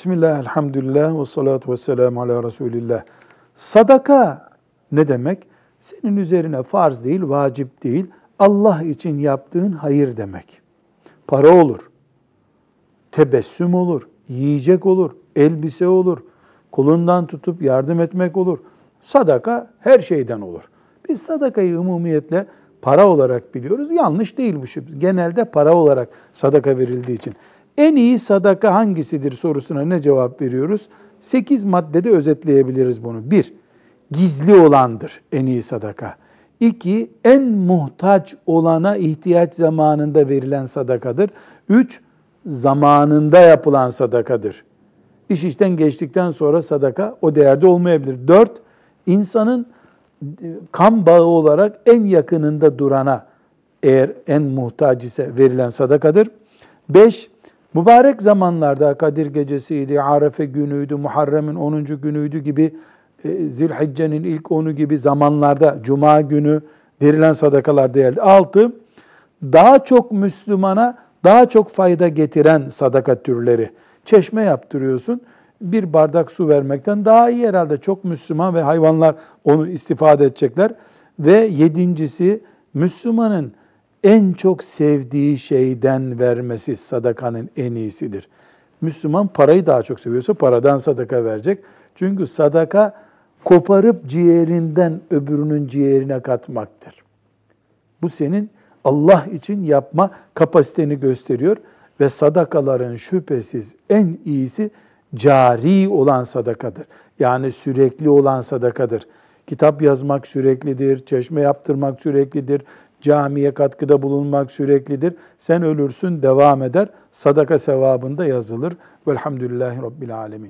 Bismillah, elhamdülillah ve salatu ve selamu ala Resulillah. Sadaka ne demek? Senin üzerine farz değil, vacip değil, Allah için yaptığın hayır demek. Para olur, tebessüm olur, yiyecek olur, elbise olur, kolundan tutup yardım etmek olur. Sadaka her şeyden olur. Biz sadakayı umumiyetle para olarak biliyoruz. Yanlış değil bu şey. Genelde para olarak sadaka verildiği için. En iyi sadaka hangisidir sorusuna ne cevap veriyoruz? Sekiz maddede özetleyebiliriz bunu. Bir, gizli olandır en iyi sadaka. İki, en muhtaç olana ihtiyaç zamanında verilen sadakadır. Üç, zamanında yapılan sadakadır. İş işten geçtikten sonra sadaka o değerde olmayabilir. Dört, insanın kan bağı olarak en yakınında durana eğer en muhtaç ise verilen sadakadır. Beş, mübarek zamanlarda Kadir gecesiydi, Arefe günüydü, Muharrem'in 10. günüydü gibi e, Zilhicce'nin ilk onu gibi zamanlarda Cuma günü verilen sadakalar değerli. Altı, daha çok Müslümana daha çok fayda getiren sadaka türleri. Çeşme yaptırıyorsun bir bardak su vermekten daha iyi herhalde. Çok Müslüman ve hayvanlar onu istifade edecekler. Ve yedincisi Müslümanın en çok sevdiği şeyden vermesi sadakanın en iyisidir. Müslüman parayı daha çok seviyorsa paradan sadaka verecek. Çünkü sadaka koparıp ciğerinden öbürünün ciğerine katmaktır. Bu senin Allah için yapma kapasiteni gösteriyor ve sadakaların şüphesiz en iyisi cari olan sadakadır. Yani sürekli olan sadakadır. Kitap yazmak süreklidir, çeşme yaptırmak süreklidir, camiye katkıda bulunmak süreklidir. Sen ölürsün devam eder. Sadaka sevabında yazılır. Velhamdülillahi Rabbil Alemin.